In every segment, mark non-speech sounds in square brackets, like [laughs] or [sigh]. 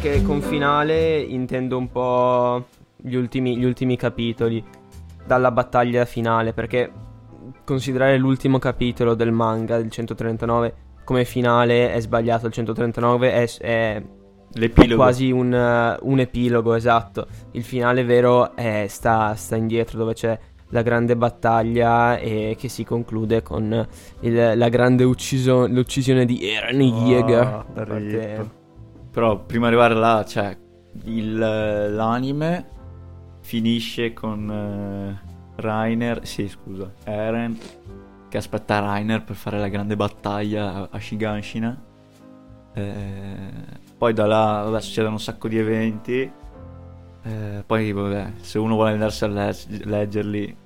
perché con finale intendo un po' gli ultimi, gli ultimi capitoli dalla battaglia finale, perché considerare l'ultimo capitolo del manga, del 139, come finale è sbagliato, il 139 è, è L'epilogo. quasi un, un epilogo, esatto. Il finale vero è, sta, sta indietro dove c'è la grande battaglia e che si conclude con il- la grande ucciso- l'uccisione di Eren Yeager. Ah, da parte-. Però prima di arrivare là, cioè, il- l'anime finisce con eh, Rainer, sì scusa, Eren, che aspetta Rainer per fare la grande battaglia a, Shiganshina. Eh, poi da là vabbè, succedono un sacco di eventi. Eh, poi vabbè, se uno vuole andarsi a legg- leggerli,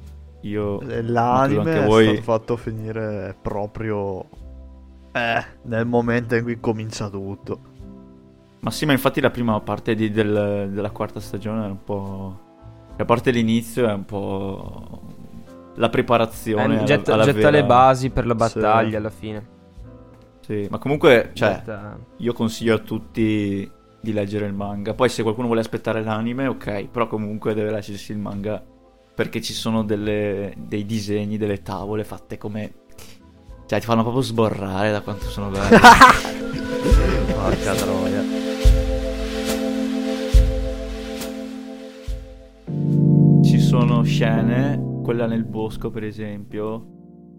io... L'anime anche è voi- stato fatto finire proprio eh, nel momento in cui comincia tutto. Ma sì, ma infatti la prima parte di- del- della quarta stagione è un po'... A parte l'inizio è un po' la preparazione Eh, alla- getta, alla getta vera- le basi per la Sì. battaglia alla fine. Sì, ma comunque, cioè, Getta- io consiglio a tutti di leggere il manga. Poi se qualcuno vuole aspettare l'anime, ok, però comunque deve leggersi il manga perché ci sono delle- dei disegni, delle tavole fatte come... Cioè, ti fanno proprio sborrare da quanto sono belle. [laughs] Porca troia. Sono scene, quella nel bosco per esempio,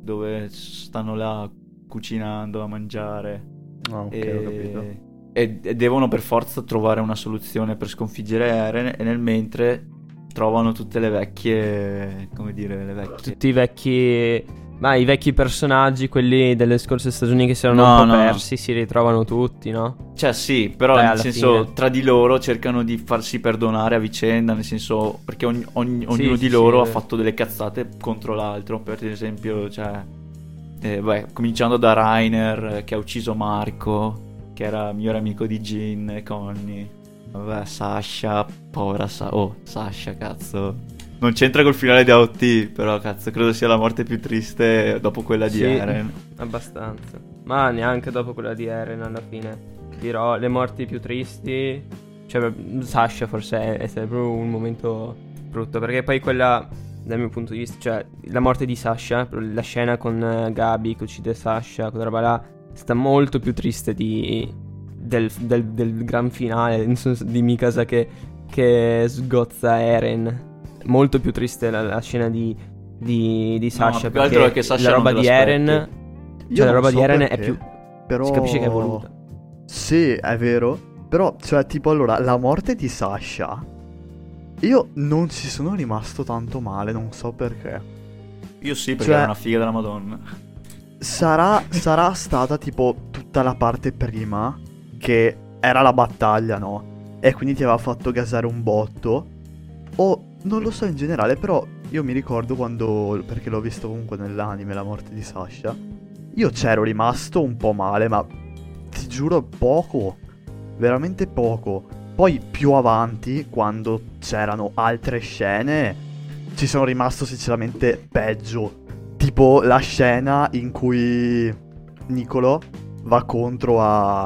dove stanno là cucinando a mangiare Ah, ok, e... ho capito. e- e devono per forza trovare una soluzione per sconfiggere Eren e nel mentre trovano tutte le vecchie, come dire, le vecchie... Tutti i vecchi. Ma i vecchi personaggi, quelli delle scorse stagioni che si erano No, un po' no. persi, si ritrovano tutti, no? Cioè sì, però Beh, nel senso fine. tra di loro cercano di farsi perdonare a vicenda, nel senso perché ogni- ogni- ognuno sì, di loro sì. ha fatto delle cazzate contro l'altro, per esempio, cioè, eh, beh, cominciando da Rainer che ha ucciso Marco, che era migliore amico di Jin e Connie, vabbè, Sasha, povera Sa- oh, Sasha, cazzo. Non c'entra col finale di AOT, però cazzo, credo sia la morte più triste dopo quella di Sì. Eren. Abbastanza. Ma neanche dopo quella di Eren alla fine. Dirò le morti più tristi. Cioè, Sasha forse è, è stato proprio un momento brutto. Perché poi quella, dal mio punto di vista, cioè la morte di Sasha, la scena con eh, Gabi che uccide Sasha, quella roba là, sta molto più triste di, del, del- del gran finale di Mikasa che, che sgozza Eren. Molto più triste la, la scena di, di, di Sasha. più che altro perché è che Sasha la roba di. Eren. Io Cioè, la roba so di Eren è perché, più. Però... Si capisce che è voluta. Sì, è vero. Però, cioè, tipo, allora, la morte di Sasha. Io non ci sono rimasto tanto male, non so perché. Io sì, perché Cioè- era una figa della Madonna. Sarà, sarà stata tipo tutta la parte prima che era la battaglia, no? E quindi ti aveva fatto gasare un botto. O non lo so in generale, però io mi ricordo quando. Perché l'ho visto comunque nell'anime la morte di Sasha. Io c'ero rimasto un po' male, ma ti giuro poco. Veramente poco. Poi più avanti, quando c'erano altre scene, ci sono rimasto sinceramente peggio. Tipo la scena in cui Nicolo va contro a,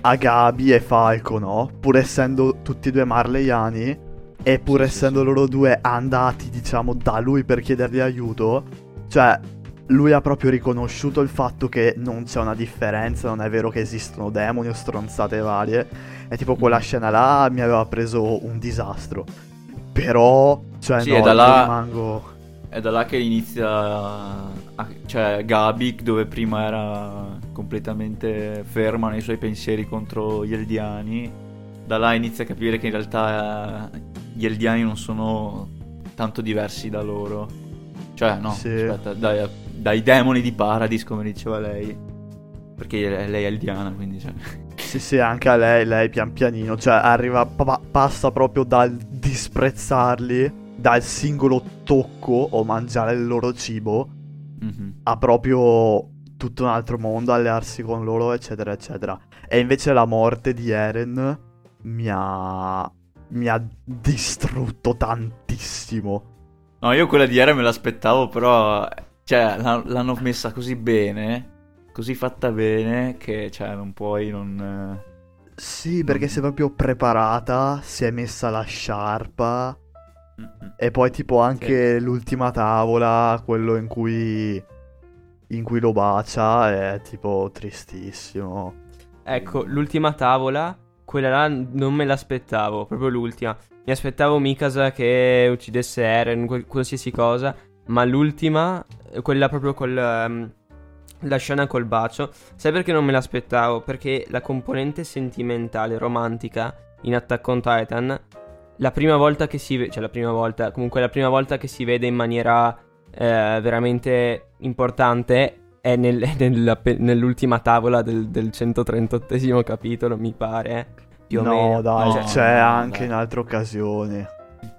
a Gabi e Falco, no? Pur essendo tutti e due marleyani e pur essendo loro due andati, diciamo, da lui per chiedergli aiuto, cioè lui ha proprio riconosciuto il fatto che non c'è una differenza, non è vero che esistono demoni o stronzate varie. E tipo quella scena là mi aveva preso un disastro. Però, cioè, Sì, no, e da là- rimango... È da là che inizia. a- cioè, Gabi, dove prima era completamente ferma nei suoi pensieri contro gli Eldiani, da là inizia a capire che in realtà gli Eldiani non sono tanto diversi da loro. Cioè, no, Sì. aspetta, dai, dai demoni di Paradis, come diceva lei. Perché lei è Eldiana, quindi. Cioè. Sì, sì, anche a lei, lei pian pianino, cioè arriva, pa- passa proprio dal disprezzarli, dal singolo tocco o mangiare il loro cibo, Mhm. a proprio tutto un altro mondo, allearsi con loro, eccetera, eccetera. E invece la morte di Eren mi ha... mi ha distrutto tantissimo. No, io quella di Eren me l'aspettavo, però. Cioè, l'ha- l'hanno messa così bene. Così fatta bene che, cioè, non puoi non. Sì, perché si è proprio preparata, si è messa la sciarpa. Mm-mm. E poi tipo anche l'ultima tavola, quello in cui in cui lo bacia è tipo tristissimo. Ecco, l'ultima tavola, quella là non me l'aspettavo, proprio l'ultima. Mi aspettavo Mikasa che uccidesse Eren, qualsiasi cosa, ma l'ultima, quella proprio col... ehm, la scena col bacio, sai perché non me l'aspettavo? Perché la componente sentimentale, romantica in Attack on Titan, la prima volta che si vede, cioè la prima volta, comunque la prima volta che si vede in maniera eh, veramente importante è nel- [laughs] nella nell'ultima tavola del, del 138 capitolo, mi pare. Più o no, meno. dai, No, c'è no, anche dai. in altre occasioni.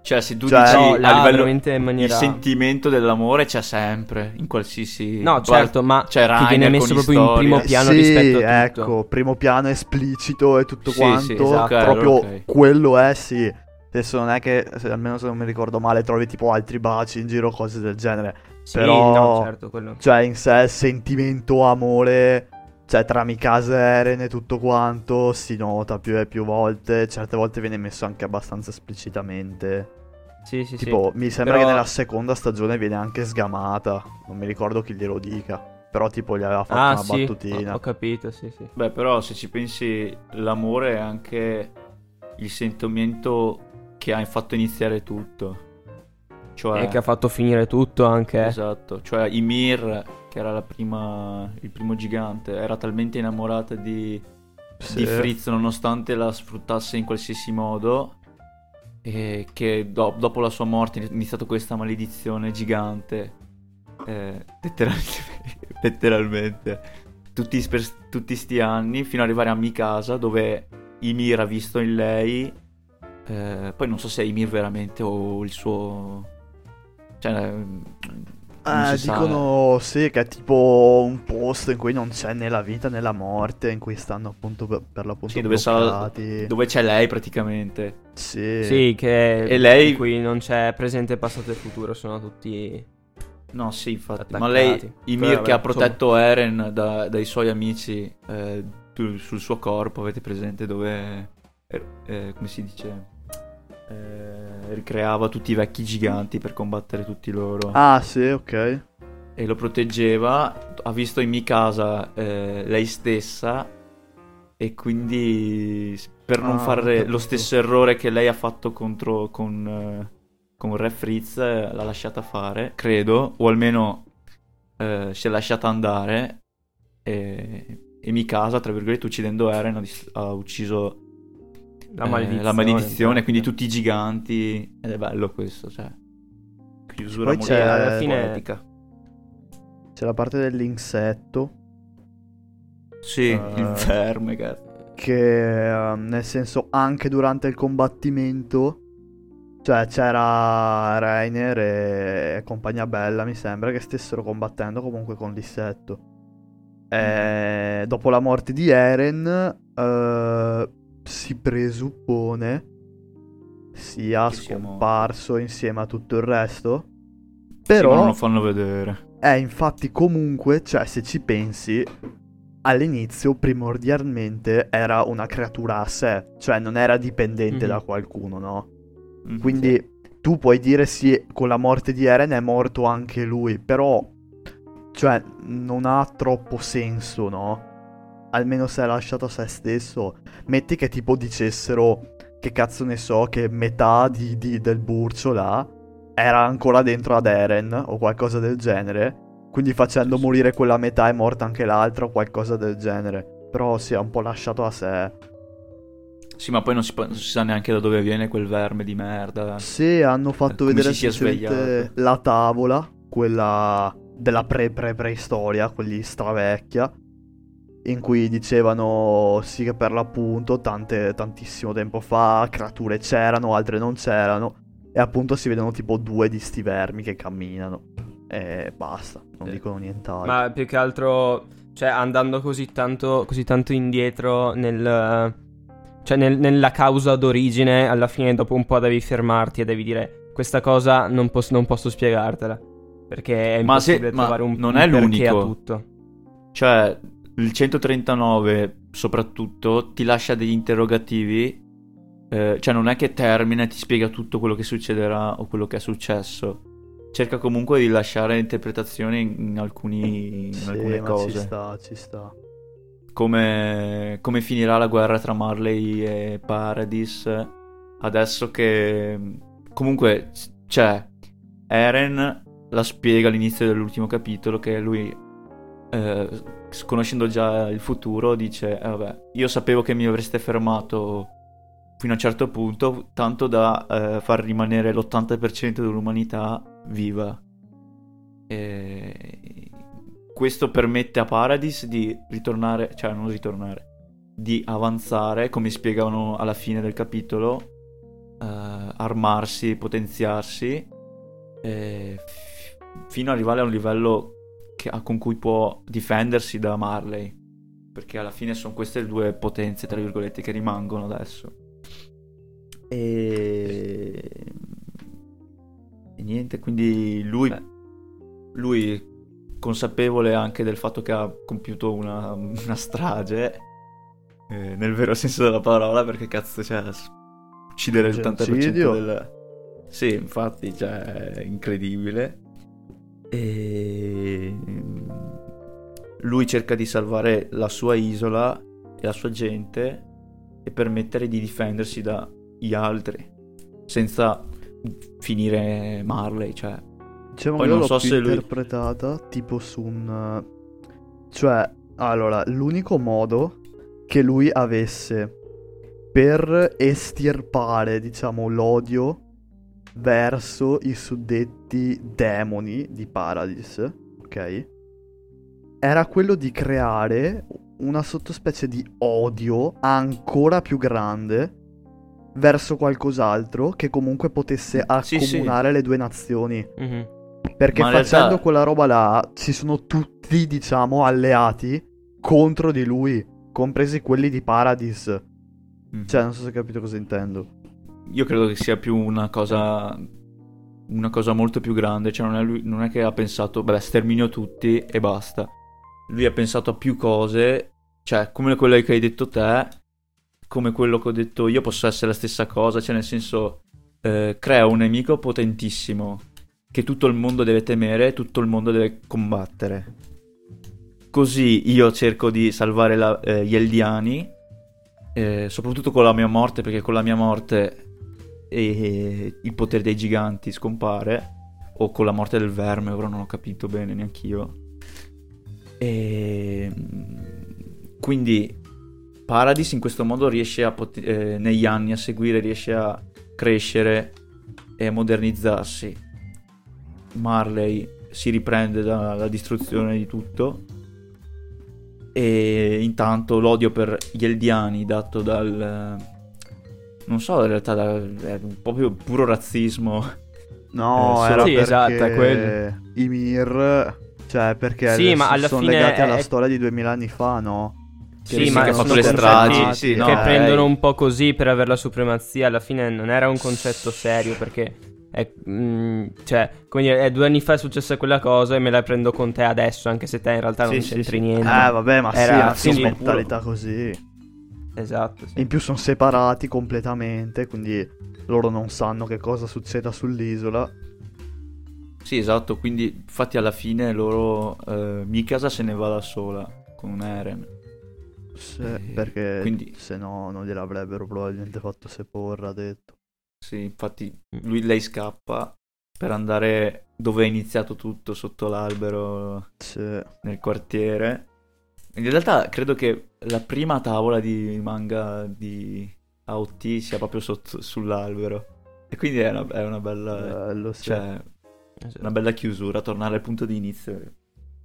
Cioè, se tu Cioè, dici no, a là livello veramente in maniera- il sentimento dell'amore c'è sempre in qualsiasi No, certo, ma che Rainer viene messo proprio in storie. primo Eh, piano sì, rispetto a tutto. ecco, primo piano esplicito e tutto Sì, quanto. sì, esatto, proprio allora ok. quello è, sì. Adesso non è che, se- almeno se non mi ricordo male, trovi tipo altri baci in giro, cose del genere. Sì, Però- no, certo, quello. Cioè, in sé, sentimento, amore, cioè tra Mikasa e Eren e tutto quanto, si nota più e più volte. Certe volte viene messo anche abbastanza esplicitamente. Sì, sì, Tipo, mi sembra Però- che nella seconda stagione viene anche sgamata. Non mi ricordo chi glielo dica. Però, tipo, gli aveva sì. fatto Ah, una sì, battutina. ho, ho capito, sì, sì. Beh, però se ci pensi l'amore è anche il sentimento che ha fatto iniziare tutto. Cioè E che ha fatto finire tutto anche. Esatto, cioè Ymir, che era la prima, il primo gigante, era talmente innamorata di, Sì. di Fritz nonostante la sfruttasse in qualsiasi modo e che do- dopo la sua morte è iniziata questa maledizione gigante, eh, letteralmente, [laughs] letteralmente, tutti, per tutti sti anni fino ad arrivare a Mikasa dove Ymir ha visto in lei, eh, poi non so se è Ymir veramente o il suo... Cioè, Eh, si sa, dicono sì che è tipo un posto in cui non c'è né la vita né la morte, in cui stanno appunto per, per l'appunto Sì, dove, bloccati. dove c'è lei praticamente. Sì. Sì, che E lei- in cui non c'è presente, passato e futuro, sono tutti No, sì, infatti. Attaccati. Ma lei, Ymir Però, che ha protetto Eren da- dai suoi amici eh, sul- sul suo corpo, avete presente dove, eh, eh, come si dice, Eh, ricreava tutti i vecchi giganti per combattere tutti loro. Ah, sì, ok. E lo proteggeva, ha visto in Mikasa eh, lei stessa e quindi per non Ah, fare lo stesso errore che lei ha fatto contro con, eh, con Re Fritz l'ha lasciata fare, credo, o almeno eh, si è lasciata andare e, e Mikasa, tra virgolette, uccidendo Eren ha, ha ucciso la eh, maledizione. la maledizione, quindi esatto. tutti i giganti ed è bello questo, cioè chiusura Poi c'è- alla fine- poetica. C'è la parte dell'insetto. Sì, Eh, il verme, cazzo. Che eh, nel senso anche durante il combattimento. Cioè c'era Rainer e compagnia bella, mi sembra, che stessero combattendo comunque con l'insetto. E dopo la morte di Eren, eh, si presuppone sia Che scomparso insieme a tutto il resto. Sì, Però non lo fanno vedere. Eh, infatti comunque, cioè se ci pensi, all'inizio primordialmente era una creatura a sé, cioè non era dipendente Mhm. da qualcuno, no? Mhm. Quindi tu puoi dire sì, con la morte di Eren è morto anche lui, però, cioè, non ha troppo senso, no? Almeno se è lasciato a se stesso. Metti che tipo dicessero, che cazzo ne so, che metà di- di- del burcio là era ancora dentro ad Eren o qualcosa del genere. Quindi facendo morire quella metà è morta anche l'altra o qualcosa del genere. Però si è un po' lasciato a sé. Sì, ma poi non si, non si sa neanche da dove viene quel verme di merda. Sì, hanno fatto Come vedere si la tavola, quella della pre pre preistoria, quelli stravecchia, in cui dicevano sì che per l'appunto tante, tantissimo tempo fa creature c'erano, altre non c'erano, e appunto si vedono tipo due di sti vermi che camminano. E basta, non Sì. dicono nient'altro. Ma più che altro, cioè, andando così tanto, così tanto indietro nel, cioè nel- nella causa d'origine, alla fine dopo un po' devi fermarti e devi dire questa cosa non, pos- non posso spiegartela. Perché è Ma se- impossibile ma trovare un, non un è perché l'unico. a tutto. Cioè, il 139 soprattutto ti lascia degli interrogativi, eh, cioè non è che termina e ti spiega tutto quello che succederà o quello che è successo. Cerca comunque di lasciare interpretazioni in, alcuni, in Sì, alcune cose. ci sta, ci sta. come, come finirà la guerra tra Marley e Paradis adesso che comunque c'è Eren la spiega all'inizio dell'ultimo capitolo che lui eh, conoscendo già il futuro dice eh, vabbè io sapevo che mi avreste fermato fino a un certo punto tanto da eh, far rimanere l'80% dell'umanità viva. E questo permette a Paradis di ritornare, cioè non ritornare, di avanzare, come spiegano alla fine del capitolo, eh, armarsi, potenziarsi, f- fino ad arrivare a un livello che- con cui può difendersi da Marley. Perché alla fine sono queste le due potenze, tra virgolette, che rimangono adesso. E... e niente, quindi lui, lui consapevole anche del fatto che ha compiuto una, una strage, eh, nel vero senso della parola, perché cazzo, cioè, uccidere il 80% Genocidio. del... Sì, infatti, cioè, è incredibile. E... Lui cerca di salvare la sua isola e la sua gente e permettere di difendersi dagli altri, senza finire Marley, cioè... Diciamo Poi non so se lui- interpretata tipo su un... Cioè, allora, l'unico modo che lui avesse per estirpare, diciamo, l'odio verso i suddetti demoni di Paradis, ok? Era quello di creare una sottospecie di odio ancora più grande verso qualcos'altro che comunque potesse Sì, sì. accomunare le due nazioni. Mhm. Perché Ma facendo realtà- quella roba là si sono tutti, diciamo, alleati contro di lui, compresi quelli di Paradis. Mm. Cioè, non so se hai capito cosa intendo. Io credo che sia più una cosa. Una cosa molto più grande. Cioè, non è, lui- non è che ha pensato, beh, sterminio tutti e basta. Lui ha pensato a più cose. Cioè, come quelle che hai detto te, come quello che ho detto io, posso essere la stessa cosa. Cioè, nel senso, eh, crea un nemico potentissimo che tutto il mondo deve temere, tutto il mondo deve combattere. Così io cerco di salvare la- eh, gli Eldiani, eh, soprattutto con la mia morte, perché con la mia morte eh, il potere dei giganti scompare, o con la morte del verme, ora non ho capito bene neanch'io. E mm, quindi Paradis in questo modo riesce a pot- eh, negli anni a seguire, riesce a crescere e a modernizzarsi. Marley si riprende dalla distruzione di tutto e intanto l'odio per gli Eldiani dato dal non so in realtà è proprio puro razzismo No, Eh, era sì, perché esatto, è quello. i Mir... Cioè, perché Sì, ma alla sono fine legati alla è- storia di 2000 anni fa, no? Sì, sì, ma che sono le stragi, sì, che no, che eh. prendono un po' così per avere la supremazia. Alla fine non era un concetto serio perché. È, mm, cioè, come dire, è due anni fa è successa quella cosa e me la prendo con te adesso, anche se te in realtà non Sì, sì, c'entri sì. niente. Eh, vabbè, ma sì, Era sono quindi- mentalità così. Esatto, sì. In più sono separati completamente, quindi loro non sanno che cosa succeda sull'isola. sì esatto quindi infatti alla fine loro eh, Mikasa se ne va da sola con Eren Se- Eh, perché quindi- se no non gliel'avrebbero probabilmente fatto seporre, ha detto. sì infatti lui lei scappa per andare dove è iniziato tutto sotto l'albero Sì. nel quartiere. In realtà credo che la prima tavola di manga di AOT sia proprio sotto, sull'albero. E quindi è una, è una bella. Bello, sì. Cioè, Esatto. una bella chiusura, tornare al punto di inizio.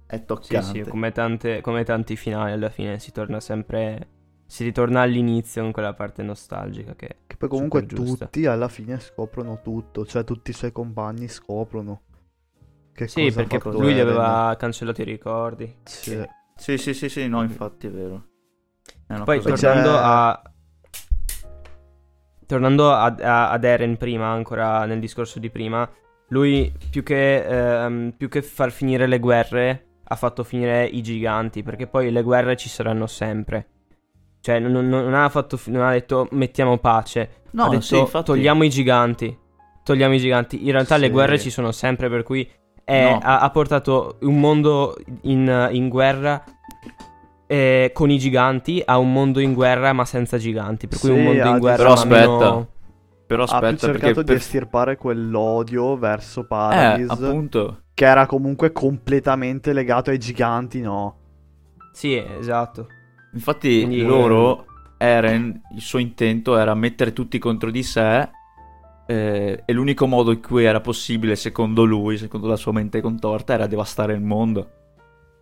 È Sì, toccante. sì, come, tante- come tanti finali alla fine si torna sempre. Si ritorna all'inizio con quella parte nostalgica che. Che poi comunque tutti alla fine scoprono tutto, cioè tutti i suoi compagni scoprono. Che Sì, perché lui gli aveva cancellato i ricordi. Sì. Sì, sì, sì, sì, no, infatti è vero. È una Poi cosa- tornando c'è- a. Tornando a- a- ad Eren prima, ancora nel discorso di prima, lui più che, ehm, più che far finire le guerre, ha fatto finire i giganti, perché poi le guerre ci saranno sempre. Cioè, non, non- non ha, fatto, non ha detto mettiamo pace, No, ha detto sì, infatti- togliamo i giganti. Togliamo i giganti. In realtà le Sì. guerre ci sono sempre, per cui è- No. ha, ha portato un mondo in, in guerra eh, con i giganti a un mondo in guerra ma senza giganti. Per cui Sì, un mondo ha in guerra Però aspetta, meno- Però ha più aspetta, cercato perché di per... estirpare quell'odio verso Eh, Paradis, appunto. che era comunque completamente legato ai giganti, no? Sì, esatto. Infatti Quindi- loro, Eren, il suo intento era mettere tutti contro di sé eh, e l'unico modo in cui era possibile, secondo lui, secondo la sua mente contorta, era devastare il mondo.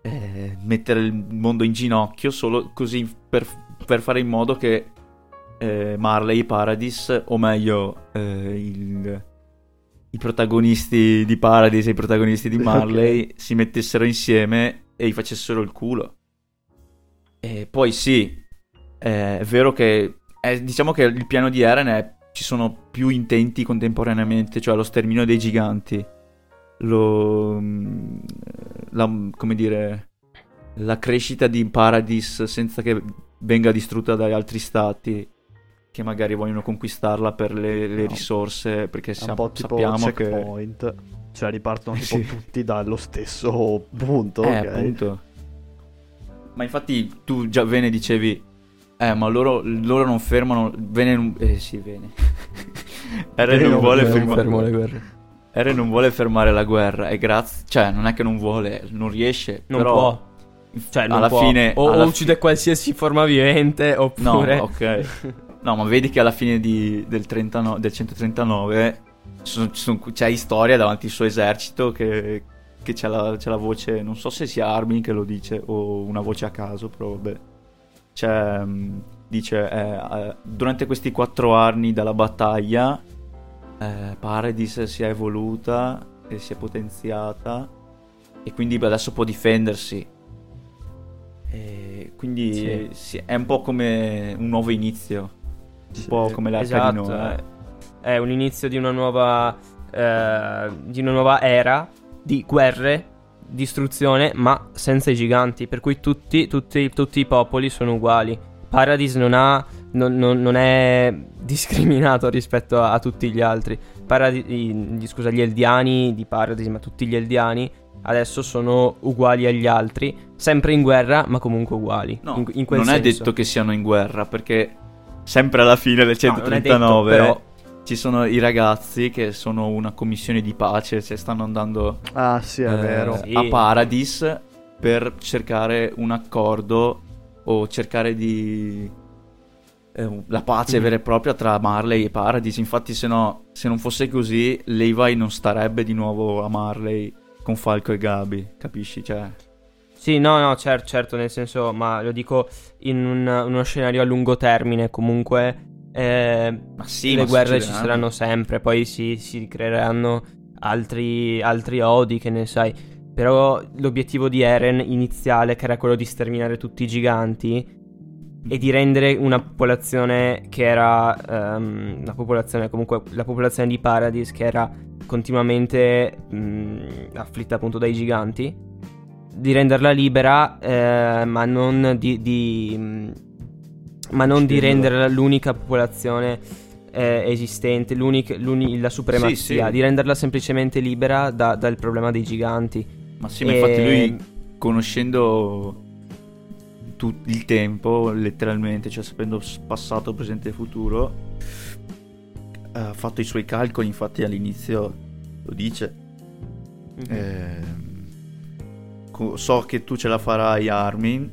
Eh, mettere il mondo in ginocchio solo così per, per fare in modo che eh, Marley e Paradis, o meglio, eh, il- i protagonisti di Paradis e i protagonisti di. [laughs] Marley si mettessero insieme e gli facessero il culo. E poi sì, eh, è vero che è- diciamo che il piano di Eren è ci sono più intenti contemporaneamente, cioè lo sterminio dei giganti, lo mm, la, come dire la crescita di Paradis senza che venga distrutta dagli altri stati che magari vogliono conquistarla per le, le No. risorse perché È un po' tipo sappiamo che checkpoint. Cioè ripartono [laughs] tipo Sì. tutti dallo stesso punto, Eh, ok? appunto. Ma infatti tu già ve ne dicevi, eh, ma loro, loro non fermano, non... Eh sì. Eren [laughs] Vene non non vuole ferma- fermare... fermo le guerre. Eren non vuole fermare la guerra e grazie... Cioè, non è che non vuole, non riesce, Non però... può. Cioè, non alla può. fine... O, alla o uccide qualsiasi forma vivente, No, oppure... ok. No, ma vedi che alla fine di- del, 39 del 139 ci sono- ci sono- c'è Historia davanti al suo esercito che, che c'è, la, c'è la voce, non so se sia Armin che lo dice o una voce a caso, però vabbè. C'è, mm, dice, eh, eh, durante questi quattro anni dalla battaglia eh, Paradis si è evoluta e si è potenziata e quindi adesso può difendersi. E quindi Sì. è un po' come un nuovo inizio, un Sì. po' come l'arca Esatto, di Noè. è- È un inizio di una nuova eh, di una nuova era di guerre, distruzione, ma senza i giganti, per cui tutti, tutti, tutti i popoli sono uguali. Paradis non ha non, non- non è [laughs] discriminato rispetto a, a tutti gli altri. Paradi- i- scusa, gli Eldiani di Paradis, ma tutti gli Eldiani adesso sono uguali agli altri, sempre in guerra, ma comunque uguali. No, in, in non è senso. detto che siano in guerra perché sempre alla fine del No, non è detto, 139 però- ci sono i ragazzi che sono una commissione di pace, cioè stanno andando Ah, sì, è eh, vero. Sì. a Paradis per cercare un accordo o cercare di eh, la pace Mm. vera e propria tra Marley e Paradis. Infatti, se no, se non fosse così, Levi non starebbe di nuovo a Marley con Falco e Gabi, capisci? Cioè, Sì, no, no, certo, certo, nel senso, ma lo dico in un- uno scenario a lungo termine, comunque eh, ma sì, le ma guerre ci saranno sempre, poi si, si creeranno altri, altri odi, che ne sai. Però l'obiettivo di Eren iniziale, che era quello di sterminare tutti i giganti, e di rendere una popolazione che era ehm, una popolazione comunque la popolazione di Paradis che era continuamente mh, afflitta appunto dai giganti di renderla libera eh, ma non di, di, mh, ma non di renderla l'unica popolazione eh, esistente l'unica- l'uni- la supremazia Sì, sì. di renderla semplicemente libera da- dal problema dei giganti Ma sì, ma E- infatti lui, conoscendo tutto il tempo, letteralmente, cioè sapendo passato, presente e futuro, ha fatto i suoi calcoli, infatti all'inizio lo dice. Mhm. Ehm, co- so che tu ce la farai, Armin,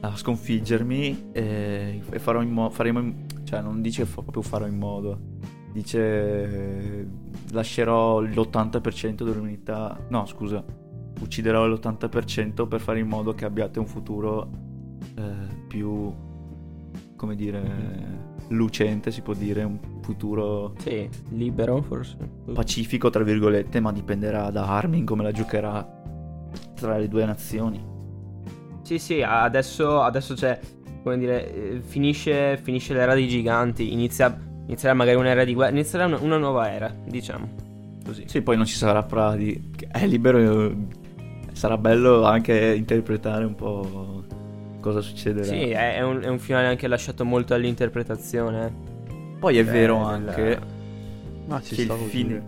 a sconfiggermi eh, e farò in modo... Faremo in- cioè, non dice proprio farò in modo. Dice eh, lascerò l'80% dell'umanità... No, scusa. Ucciderò l'80% per fare in modo che abbiate un futuro eh, più... Come dire... Lucente, si può dire. Un futuro sì libero forse pacifico, tra virgolette, ma dipenderà da Armin come la giocherà tra le due nazioni. Sì, sì, adesso, adesso c'è, come dire, finisce, finisce l'era dei giganti, inizia, inizierà magari un'era di guerra, inizierà una, una nuova era, diciamo, così. Sì, poi non ci sarà Pradi. È libero. eh, sarà bello anche interpretare un po' cosa succederà. Sì, è, è un, è un finale anche lasciato molto all'interpretazione. Poi è Cioè, vero anche Ma ci che il, fine-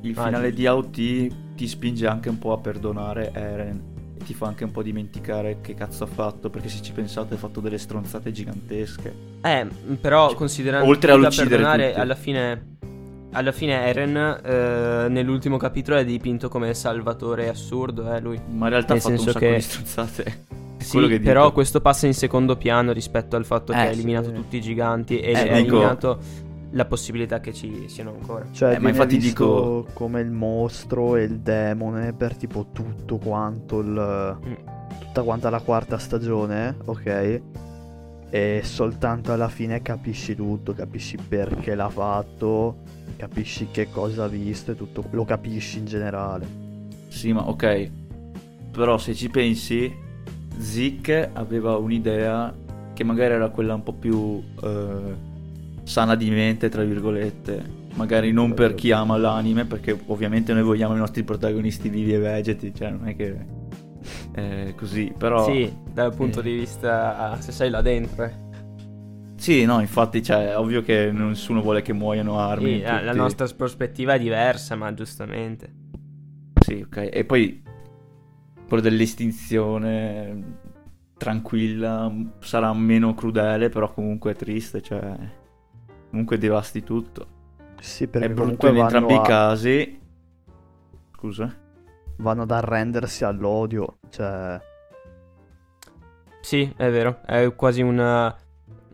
il finale di AOT ti spinge anche un po' a perdonare Eren ti fa anche un po' dimenticare che cazzo ha fatto, perché se ci pensate ha fatto delle stronzate gigantesche. Eh, però Cioè, considerando oltre a uccidere perdonare, tutti. alla fine alla fine Eren eh, nell'ultimo capitolo è dipinto come salvatore assurdo, eh, lui. Ma in realtà Nel ha fatto un sacco che- di stronzate. [laughs] Sì, che però questo passa in secondo piano rispetto al fatto che Eh, ha eliminato sì. tutti i giganti e Eh, ha eliminato la possibilità che ci siano ancora. Cioè, Eh, ma infatti visto dico- come il mostro e il demone per tipo tutto quanto il... Mm. tutta quanta la quarta stagione, ok? E soltanto alla fine capisci tutto, capisci perché l'ha fatto, capisci che cosa ha visto e tutto, lo capisci in generale. Sì, ma ok. Però se ci pensi, Zick aveva un'idea che magari era quella un po' più eh, sana di mente, tra virgolette. Magari non per chi ama l'anime, perché ovviamente noi vogliamo i nostri protagonisti vivi e vegeti, cioè non è che è così, però... Sì, dal punto eh. di vista se sei là dentro. eh. Sì, no, infatti, cioè, è ovvio che nessuno vuole che muoiano armi. Sì, la, nostra prospettiva è diversa, ma giustamente. Sì, ok. E poi quello dell'estinzione tranquilla sarà meno crudele, però comunque triste, cioè comunque devasti tutto. Sì, È perché brutto comunque in entrambi i a- casi. Scusa. vanno ad arrendersi all'odio, cioè... Sì, è vero, è quasi una,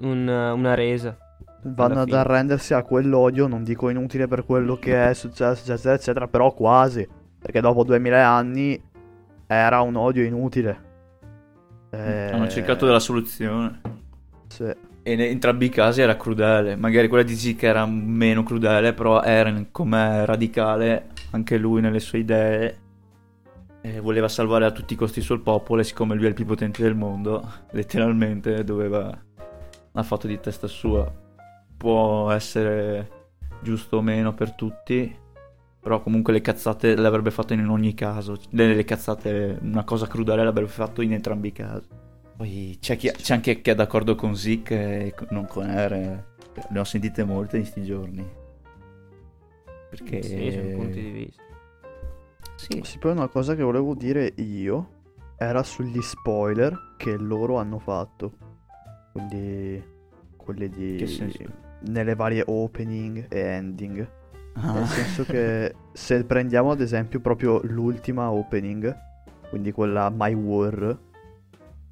una, una resa. Vanno ad arrendersi a quell'odio, non dico inutile per quello che è successo, eccetera, eccetera, però quasi. Perché dopo 2000 anni era un odio inutile. Eh, Hanno cercato della soluzione. sì. E in entrambi i casi era crudele. Magari quella di Zeke era meno crudele, però Eren, com'è radicale, anche lui nelle sue idee, eh, voleva salvare a tutti i costi il suo popolo e siccome lui è il più potente del mondo, [laughs] letteralmente doveva... ha fatto di testa sua. Può essere giusto o meno per tutti, però comunque le cazzate le avrebbe fatte in ogni caso. Le, le cazzate, una cosa crudele l'avrebbe fatto in entrambi i casi. Poi c'è, chi- c'è anche chi è d'accordo con Zick e non con Eren. Ne ho sentite molte in questi giorni. Perché... Sì, sono punti di vista. Sì. Sì, poi una cosa che volevo dire io era sugli spoiler che loro hanno fatto. Quindi quelli di... Che senso? Nelle varie opening e ending. Ah. Nel senso che se prendiamo ad esempio proprio l'ultima opening, quindi quella My War,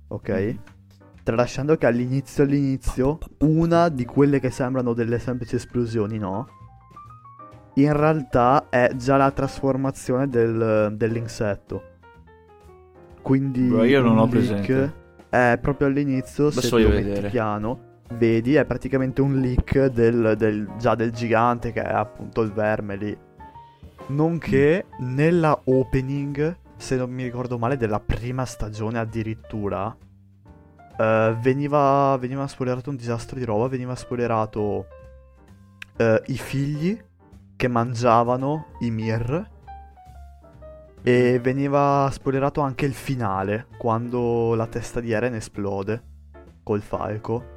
ok? Tralasciando che all'inizio all'inizio una di quelle che sembrano delle semplici esplosioni, no? In realtà è già la trasformazione del- dell'insetto. Quindi Bro, io non un ho leak presente. È proprio all'inizio, se Adesso tu voglio metti piano, vedi, è praticamente un leak del, del- già del gigante che è appunto il verme lì. Nonché nella opening, se non mi ricordo male, della prima stagione addirittura, eh, veniva, veniva spoilerato un disastro di roba, veniva spoilerato eh, i figli che mangiavano i Mir e veniva spoilerato anche il finale, quando la testa di Eren esplode col falco.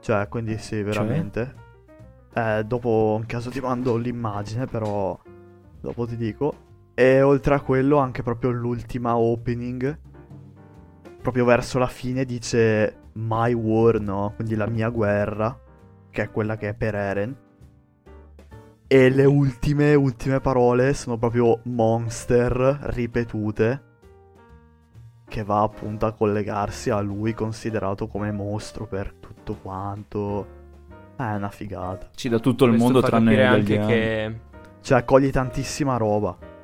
Cioè, quindi sì, veramente. Eh, dopo in caso ti mando l'immagine, però dopo ti dico. E oltre a quello anche proprio l'ultima opening, proprio verso la fine dice My War, no? Quindi la mia guerra, che è quella che è per Eren. E le ultime, ultime parole sono proprio monster ripetute. Che va appunto a collegarsi a lui considerato come mostro per tutto quanto. È una figata. Sì, da tutto il Questo mondo tranne anche che... Cioè, cogli tantissima roba.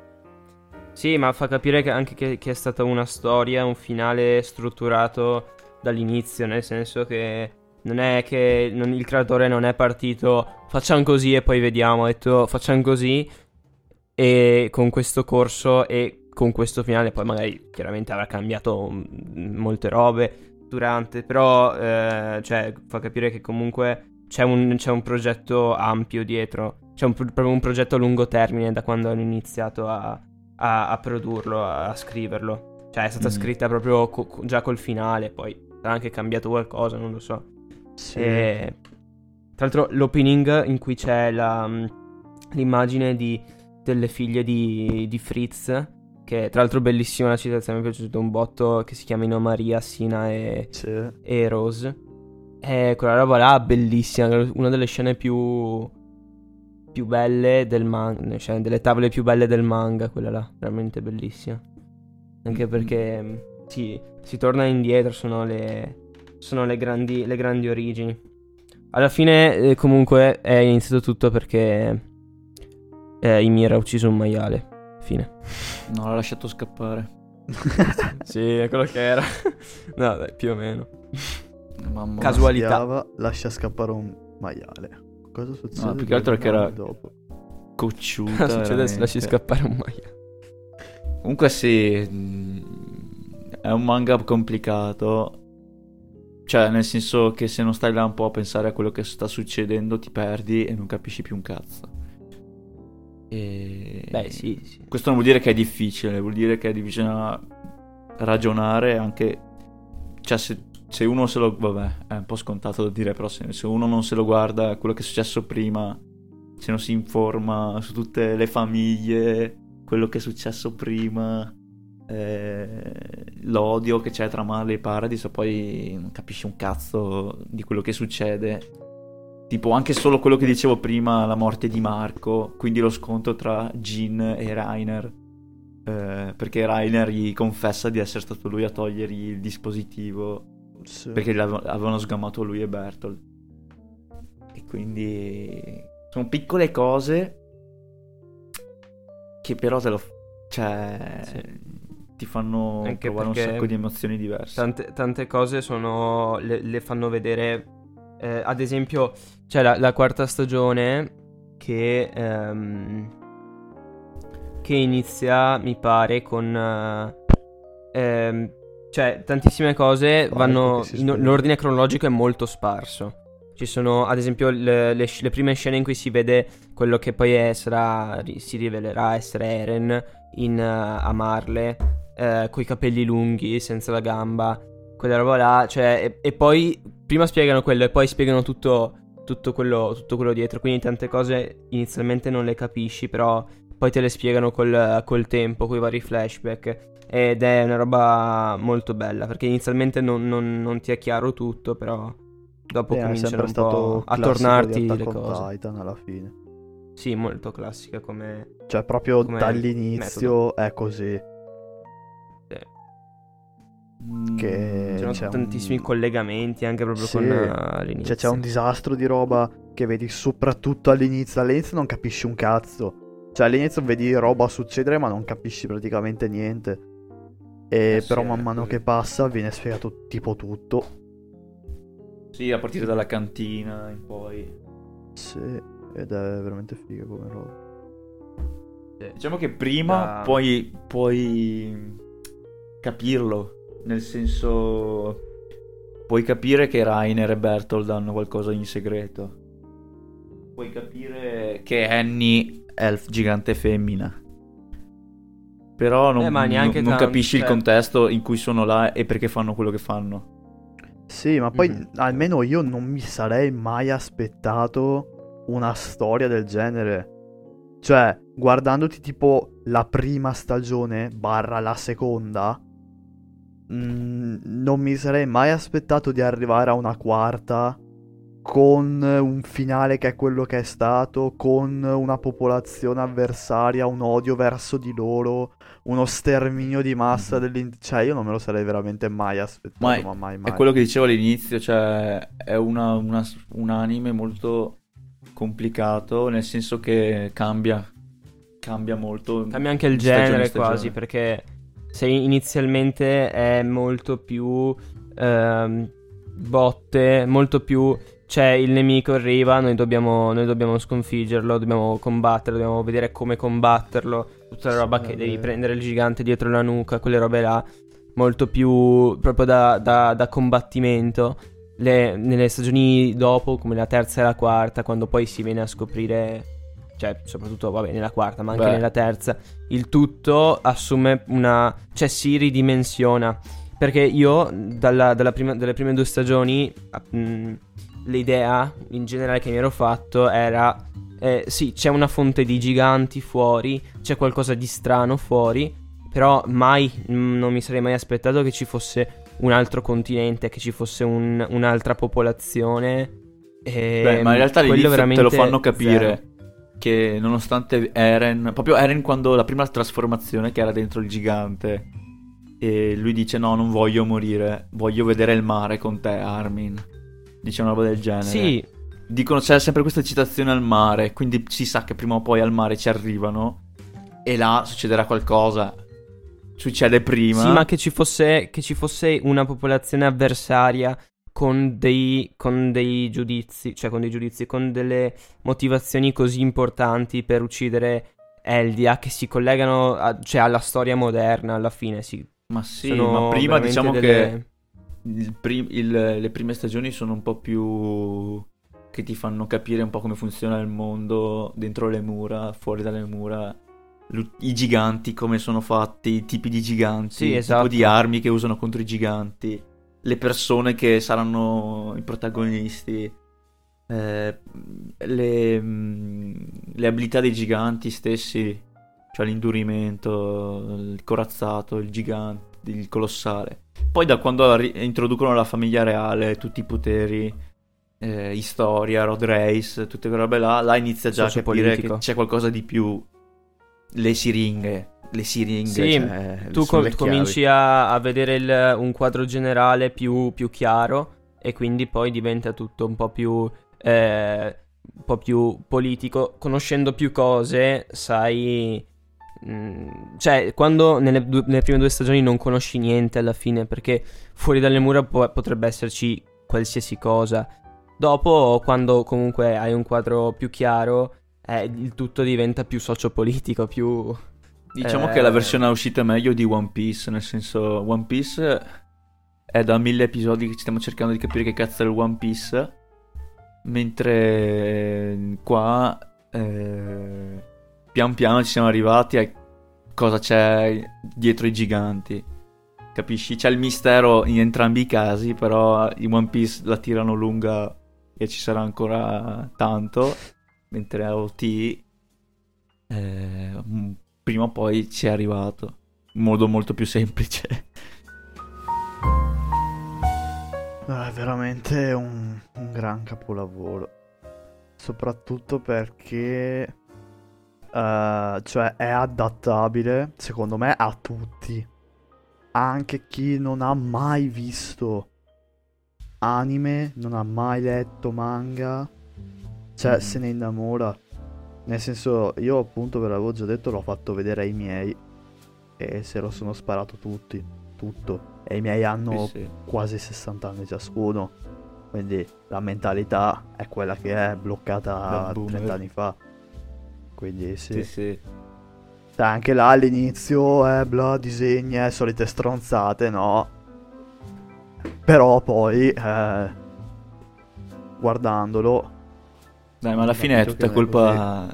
Sì, ma fa capire che anche che, che è stata una storia, un finale strutturato dall'inizio, nel senso che non è che non- il creatore non è partito facciamo così e poi vediamo, ha detto facciamo così e con questo corso e con questo finale poi magari chiaramente avrà cambiato molte robe durante, però eh, cioè, fa capire che comunque c'è un, c'è un progetto ampio dietro, c'è un, pro- proprio un progetto a lungo termine da quando hanno iniziato a, a, a produrlo, a, a scriverlo. Cioè è stata Mm. scritta proprio co- già col finale, poi sarà anche cambiato qualcosa, non lo so. Sì. E, tra l'altro l'opening in cui c'è la, mm, l'immagine di, delle figlie di, di Fritz, che tra l'altro bellissima la citazione, mi è piaciuto un botto, che si chiamino Maria, Sina e, Sì. e Rose. E quella roba là bellissima, una delle scene più, più belle del manga, cioè delle tavole più belle del manga, quella là, veramente bellissima. Anche Mm. perché mm, sì, si torna indietro, sono le, sono le, grandi, le grandi origini. Alla fine eh, comunque è iniziato tutto perché eh, Ymir ha ucciso un maiale. Fine. No, l'ha lasciato scappare. [laughs] sì, è quello che era. [laughs] no, dai, più o meno. Mamma. Casualità. Schiava, lascia scappare un maiale. Cosa succede? No, più che altro è che era- dopo? Cocciuta. Cosa succede se lasci scappare un maiale? Comunque sì, è un manga complicato. Cioè, nel senso che se non stai là un po' a pensare a quello che sta succedendo, ti perdi e non capisci più un cazzo. E... Beh, sì, sì. Questo non vuol dire che è difficile, vuol dire che è difficile ragionare anche... Cioè, se, se uno se lo... Vabbè, è un po' scontato da dire, però se, se uno non se lo guarda, quello che è successo prima, se non si informa su tutte le famiglie, quello che è successo prima, eh, l'odio che c'è tra Marley e Paradise, poi non capisci un cazzo di quello che succede. Tipo anche solo quello che dicevo prima, la morte di Marco, quindi lo scontro tra Jin e Rainer. eh, perché Rainer gli confessa di essere stato lui a togliergli il dispositivo Sì. perché avevano sgamato lui e Bertolt. E quindi sono piccole cose che però te lo cioè Sì. ti fanno Anche provare un sacco di emozioni diverse. Tante, tante cose sono. Le, le fanno vedere. eh, ad esempio, c'è la, la quarta stagione che. ehm, che inizia, mi pare, con. eh, ehm, cioè, tantissime cose vanno. in- l'ordine cronologico è molto sparso. Ci sono, ad esempio, le, le le prime scene in cui si vede quello che poi è- sarà, si rivelerà essere Eren in eh, a Marle, eh, coi capelli lunghi, senza la gamba, quella roba là, cioè, e, e poi prima spiegano quello e poi spiegano tutto, tutto, quello, tutto quello dietro, quindi tante cose inizialmente non le capisci, però poi te le spiegano col, col tempo, con i vari flashback, ed è una roba molto bella, perché inizialmente non, non- non ti è chiaro tutto, però dopo Eh, cominciano un po' a tornarti le cose. Titan alla fine. Sì, molto classica come... Cioè, proprio Come dall'inizio è così. Mm, che- C'erano c'è un- tantissimi collegamenti anche proprio Sì. con l'inizio. Cioè, c'è un disastro di roba che vedi soprattutto all'inizio. All'inizio non capisci un cazzo. Cioè, all'inizio vedi roba succedere, ma non capisci praticamente niente. E Eh sì, però è man mano che passa viene spiegato tipo tutto. Sì, a partire dalla cantina in poi. Sì, ed è veramente figa come roba. Diciamo che prima Da- puoi, puoi capirlo, nel senso puoi capire che Rainer e Bertold hanno qualcosa in segreto. Puoi capire che Annie il gigante femmina. Però non, Eh, non- non tanto, capisci il cioè- contesto in cui sono là e perché fanno quello che fanno. Sì, ma poi Mhm. almeno io non mi sarei mai aspettato una storia del genere. Cioè, guardandoti tipo la prima stagione barra la seconda, mm, non mi sarei mai aspettato di arrivare a una quarta con un finale che è quello che è stato, con una popolazione avversaria, un odio verso di loro, uno sterminio di massa Mhm. dell'in- Cioè, io non me lo sarei veramente mai aspettato, Ma è- ma mai mai. È quello che dicevo all'inizio, cioè è una- una- un anime molto complicato, nel senso che cambia, cambia molto. Cambia anche il stagione genere stagione. quasi, perché se inizialmente è molto più ehm, botte, molto più... Cioè, il nemico arriva, noi dobbiamo, noi dobbiamo sconfiggerlo, dobbiamo combatterlo, dobbiamo vedere come combatterlo. Tutta la roba Sì, che devi prendere il gigante dietro la nuca, quelle robe là. Molto più proprio da, da- da combattimento. Le- nelle stagioni dopo, come la terza e la quarta, quando poi si viene a scoprire cioè soprattutto vabbè nella quarta, ma anche Beh. nella terza, il tutto assume una, cioè si ridimensiona. Perché io dalla, dalla prima- dalle prime due stagioni mh, l'idea in generale che mi ero fatto era eh, sì, c'è una fonte di giganti fuori, c'è qualcosa di strano fuori, però mai mh, non mi sarei mai aspettato che ci fosse un altro continente, che ci fosse un- un'altra popolazione. Beh, ma in realtà all'inizio te lo fanno capire zero. che nonostante Eren, proprio Eren quando la prima trasformazione che era dentro il gigante e lui dice no, non voglio morire, voglio vedere il mare con te, Armin. Dice una roba del genere. Sì, Dicono c'è sempre questa citazione al mare, quindi si sa che prima o poi al mare ci arrivano e là succederà qualcosa. Succede prima. Sì, ma che ci fosse, che ci fosse una popolazione avversaria con dei, con dei giudizi, cioè con dei giudizi, con delle motivazioni così importanti per uccidere Eldia che si collegano a- cioè, alla storia moderna alla fine. Sì, Ma sì, Sono ma prima diciamo delle- che prim- il- le prime stagioni sono un po' più che ti fanno capire un po' come funziona il mondo dentro le mura, fuori dalle mura, lu- i giganti come sono fatti, i tipi di giganti, Sì, il esatto. tipo di armi che usano contro i giganti, le persone che saranno i protagonisti, eh, le, mm, le abilità dei giganti stessi, cioè l'indurimento, il corazzato, il gigante, il colossale. Poi da quando introducono la famiglia reale, tutti i poteri, eh, storia, road race, tutte quelle robe là, là inizia già a capire che c'è qualcosa di più. Le siringhe, le siringhe, Sì, cioè, tu com- cominci a, a vedere il- un quadro generale più, più chiaro e quindi poi diventa tutto un po' più, eh, un po' più politico. Conoscendo più cose, sai... mm, cioè, quando nelle, due- nelle prime due stagioni non conosci niente alla fine, perché fuori dalle mura po- potrebbe esserci qualsiasi cosa. Dopo, quando comunque hai un quadro più chiaro, eh, il tutto diventa più sociopolitico, più... Diciamo Eh, che la versione uscita meglio di One Piece, nel senso One Piece è da mille episodi che stiamo cercando di capire che cazzo è il One Piece, mentre qua eh, pian piano ci siamo arrivati a cosa c'è dietro i giganti. Capisci? C'è il mistero in entrambi i casi, però in One Piece la tirano lunga e ci sarà ancora tanto, mentre OT eh, mm, prima o poi ci è arrivato in modo molto più semplice. È veramente un, un gran capolavoro. Soprattutto perché eh, cioè è adattabile, secondo me, a tutti. Anche chi non ha mai visto anime, non ha mai letto manga, cioè se ne innamora. Nel senso, io appunto ve l'avevo già detto, l'ho fatto vedere ai miei e se lo sono sparato tutti, tutto. E i miei hanno Sì, sì. quasi 60 anni ciascuno. Quindi la mentalità è quella che è bloccata Da boomer. 30 anni fa. Quindi sì. Sì, sì. Cioè, anche là all'inizio, eh, bla, disegna, solite stronzate, no. Però poi, eh, guardandolo, Dai, ma alla fine è tutta colpa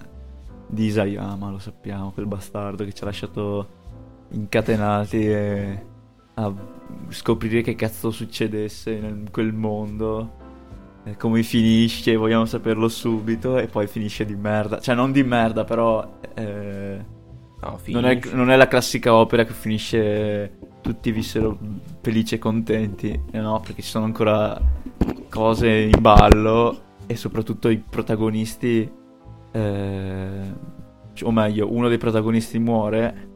di Isayama, lo sappiamo, quel bastardo che ci ha lasciato incatenati e a scoprire che cazzo succedesse in quel mondo. Come finisce, vogliamo saperlo subito e poi finisce di merda. Cioè, non di merda, però... eh, No, non, è, non è la classica opera che finisce tutti vissero felici e contenti. Eh no, perché ci sono ancora cose in ballo e soprattutto i protagonisti, eh, o meglio, uno dei protagonisti muore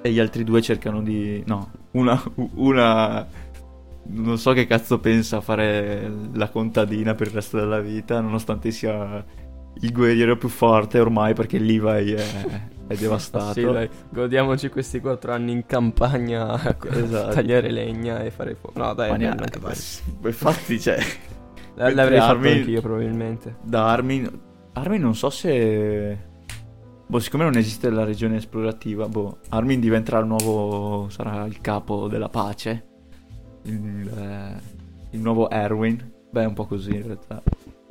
e gli altri due cercano di... No, una... una non so che cazzo pensa fare la contadina per il resto della vita, nonostante sia il guerriero più forte ormai perché Levi è, è [laughs] devastato. Sì, dai, godiamoci questi quattro anni in campagna a [laughs] Esatto. tagliare legna e fare fuoco. No, dai, Ma è bello neanche- anche infatti, cioè, [laughs] L'avrei fatto Armin- anch'io probabilmente. da Armin... Armin non so se... Boh, siccome non esiste la regione esplorativa, boh, Armin diventerà il nuovo... sarà il capo della pace. Il, eh, il nuovo Erwin. Beh, è un po' così in realtà.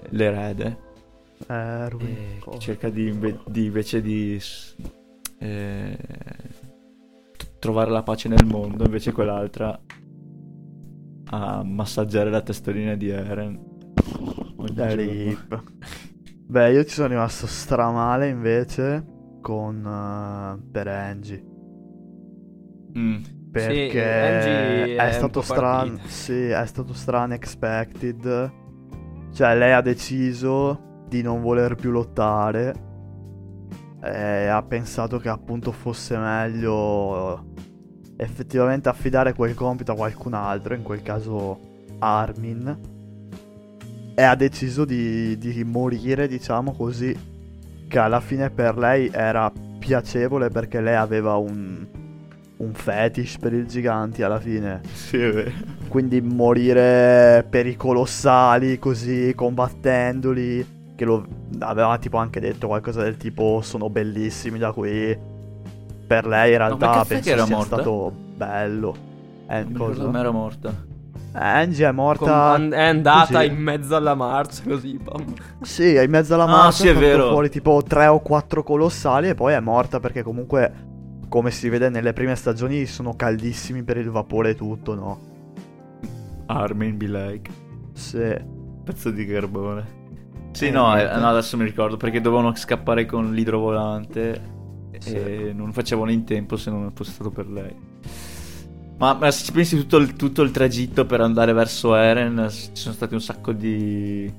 L'erede. Erwin. eh, che cerca di, inve- di invece di eh, trovare la pace nel mondo, invece quell'altra a massaggiare la testolina di Eren. Eh. Beh, io ci sono rimasto stramale invece con uh, per Angie. Mm. Perché Angie è, è stato strano. Sì, è stato strano, expected. Cioè, lei ha deciso di non voler più lottare. E ha pensato che appunto fosse meglio effettivamente affidare quel compito a qualcun altro, in quel caso Armin. E ha deciso di, di morire, diciamo così. Che alla fine per lei era piacevole perché lei aveva un, un fetish per i giganti alla fine. Sì, è vero. Quindi morire per i colossali così, combattendoli. Che lo aveva tipo anche detto qualcosa del tipo sono bellissimi da qui. Per lei in realtà caffè penso che era sia morta? stato bello. Eh, Non era morta. Angie è morta. an- è andata così. in mezzo alla marcia così. bam. Sì, è in mezzo alla Ah, marcia sì, è vero. fuori tipo 3 o 4 colossali e poi è morta perché comunque, come si vede nelle prime stagioni, sono caldissimi per il vapore e tutto, no? Armin be like. Sì. Pezzo di carbone. Sì, Eh, no, eh, no, adesso mi ricordo perché dovevano scappare con l'idrovolante Sì. e non facevano in tempo se non fosse stato per lei. Ma, ma se ci pensi tutto il, tutto il tragitto per andare verso Eren, ci sono stati un sacco di...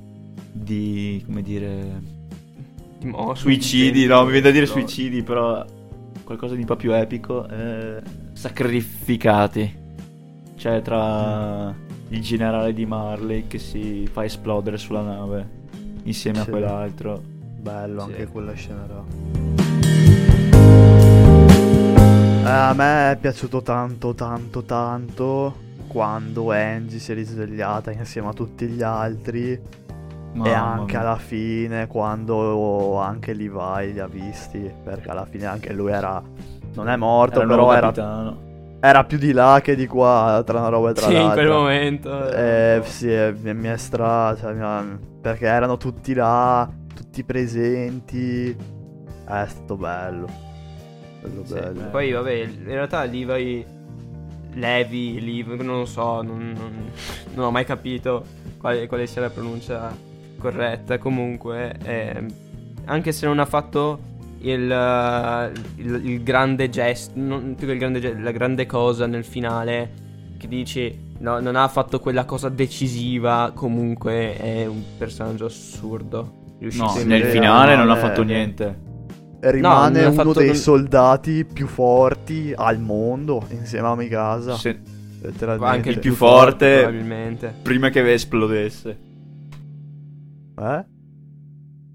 di... come dire... Mo- suicidi, no, mi viene da dire no. suicidi, però qualcosa di un po' più epico. eh, sacrificati. Cioè tra il generale di Marley che si fa esplodere sulla nave insieme a Sì. quell'altro. Bello Sì. anche quella scena là. Eh, a me è piaciuto tanto, tanto, tanto quando Angie si è risvegliata insieme a tutti gli altri e Mamma anche mia. alla fine quando anche Levi li ha visti, perché alla fine anche lui era... Non è morto, Era però era, capitano. era più di là che di qua, tra una roba e tra Sì, in l'altra. quel momento. Eh, sì, eh, mi, mi è stra... cioè, mi ha- perché erano tutti là, tutti presenti. Eh, È stato bello. Bello, Sì, bello. Poi, vabbè, in realtà Levi. Levi, Levi, non lo so, non, non- non ho mai capito quale, quale sia la pronuncia corretta. Comunque, ehm, anche se non ha fatto il, eh, il- il grande gesto, non più che il grande gesto, la grande cosa nel finale, che dici, no, non ha fatto quella cosa decisiva, comunque è un personaggio assurdo. No, nel eh, finale non ha eh, fatto eh. niente. Rimane ha uno dei non- soldati più forti al mondo insieme a Mikasa. Se- letteralmente. anche il più forte- probabilmente. prima che esplodesse. Eh?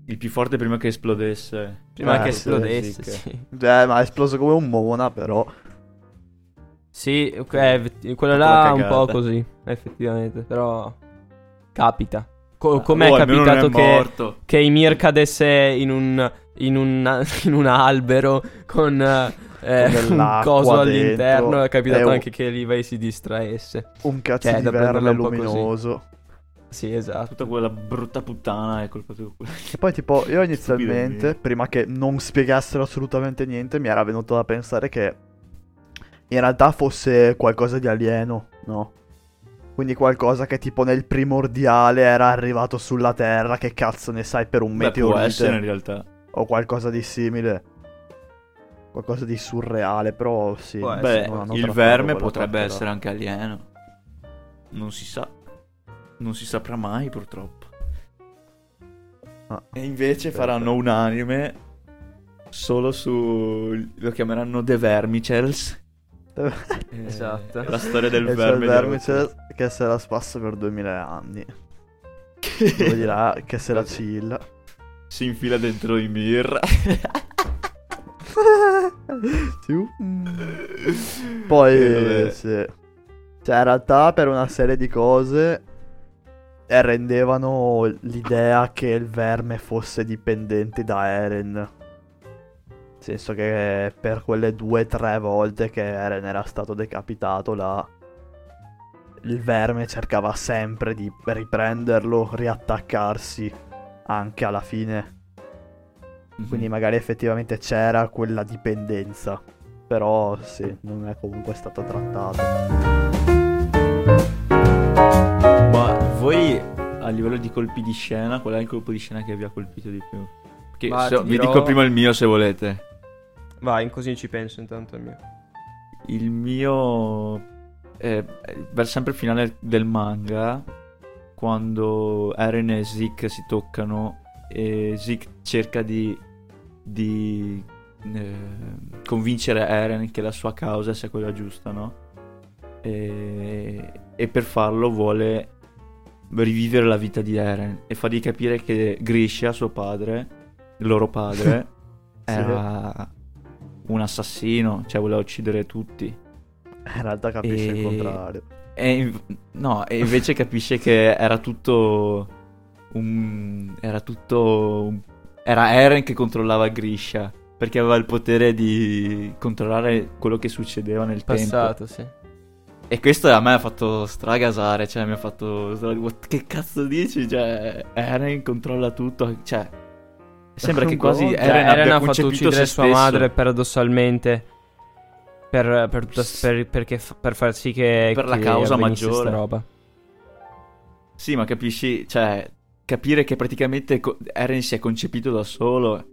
Il più forte prima che esplodesse. Prima Eh, che esplodesse, sì, sì. Eh, ma è esploso come un mona, però. Sì, ok, effetti- quello là è un po' così, effettivamente, però capita. Co- Ah, com'è oh, capitato è che, che Ymir cadesse in un, in un, [laughs] in un albero con eh, Con un coso dentro. all'interno? È capitato E un- anche che Levi si distraesse. Un cazzo Cioè, di un po' così. Sì, esatto. Tutta quella brutta puttana è colpa tua. E poi tipo io [laughs] inizialmente, prima che non spiegassero assolutamente niente, mi era venuto da pensare che in realtà fosse qualcosa di alieno, no? Quindi qualcosa che tipo nel primordiale era arrivato sulla Terra, che cazzo ne sai per un Beh, può essere in meteorite realtà. o qualcosa di simile. Qualcosa di surreale, però sì. Beh, il verme potrebbe essere anche alieno. Non si sa. Non si saprà mai, purtroppo. Ah. E invece Aspetta. faranno un anime solo su. lo chiameranno The Vermicels. [laughs] Esatto. La storia del verme. vermice che se la spassa per 2000 anni. Dove dirà che se la cilla. si infila dentro i mir. [laughs] Sì. Poi, Eh, sì. Cioè, in realtà per una serie di cose rendevano l'idea che il verme fosse dipendente da Eren. Nel senso che per quelle due o tre volte che Eren era stato decapitato là, il verme cercava sempre di riprenderlo, riattaccarsi anche alla fine. Mhm. Quindi magari effettivamente c'era quella dipendenza. Però sì, non è comunque stata trattata. Voi a livello di colpi di scena, qual è il colpo di scena che vi ha colpito di più? Che Ma se- ti vi dirò- dico prima il mio se volete. Vai, così ci penso intanto al mio. Il mio è per sempre il finale del manga quando Eren e Zeke si toccano e Zeke cerca di, di eh, convincere Eren che la sua causa sia quella giusta, no? E, e per farlo vuole rivivere la vita di Eren e fargli capire che Grisha, suo padre, il loro padre, [laughs] Sì. era un assassino, cioè voleva uccidere tutti. In realtà capisce E- il contrario. E inv- no, e invece capisce che era tutto un... era tutto... un- era Eren che controllava Grisha, perché aveva il potere di controllare quello che succedeva nel tempo. Passato, sì. E questo a me ha fatto stragasare, cioè mi ha fatto... "What- Che cazzo dici? Cioè, Eren controlla tutto, cioè... Sembra [laughs] che quasi Cioè, Eren, abbia Eren ha fatto uccidere sua stesso. madre paradossalmente per, per, per- perché per far sì che Per la causa maggiore. roba. Sì, ma capisci, cioè, capire che praticamente Eren si è concepito da solo,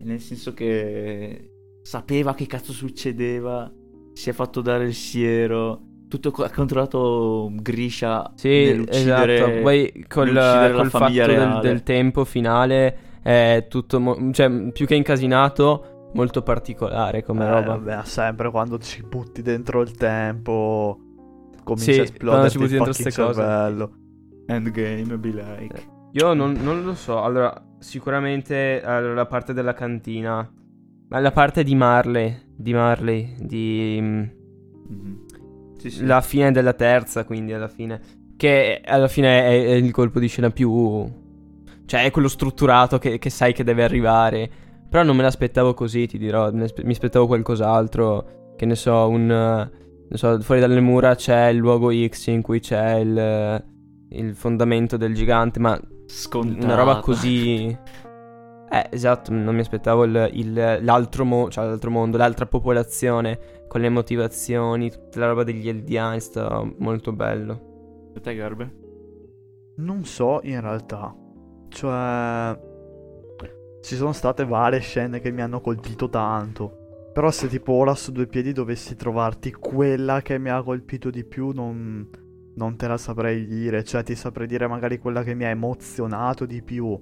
nel senso che sapeva che cazzo succedeva, si è fatto dare il siero, tutto ha controllato Grisha Sì, esatto. Poi col, col fatto del, del tempo finale è tutto, mo- cioè più che incasinato, molto particolare come Eh, roba. vabbè, sempre quando ci butti dentro il tempo comincia Sì, a esplodere ci butti dentro fucking ste cose. Endgame, be like. Io non, non lo so. Allora, sicuramente allora, la parte della cantina. Ma la parte di Marley. Di Marley. Di. mm, Mhm. Sì, sì. La fine della terza, quindi alla fine. Che alla fine è, è il colpo di scena più. Cioè, è quello strutturato che, che sai che deve arrivare. Però non me l'aspettavo così, ti dirò. Ne mi aspettavo qualcos'altro. Che ne so, un. Non so, fuori dalle mura c'è il luogo X in cui c'è il. Il fondamento del gigante, ma Scontato. una roba così. Eh, esatto, non mi aspettavo il- il- l'altro, mo- cioè l'altro mondo, l'altra popolazione con le motivazioni, tutta la roba degli Eldiani, sta molto bello. E te, Garbe? Non so in realtà. Cioè. Ci sono state varie scene che mi hanno colpito tanto. Però se tipo ora su due piedi dovessi trovarti quella che mi ha colpito di più, non, non te la saprei dire. Cioè ti saprei dire magari quella che mi ha emozionato di più.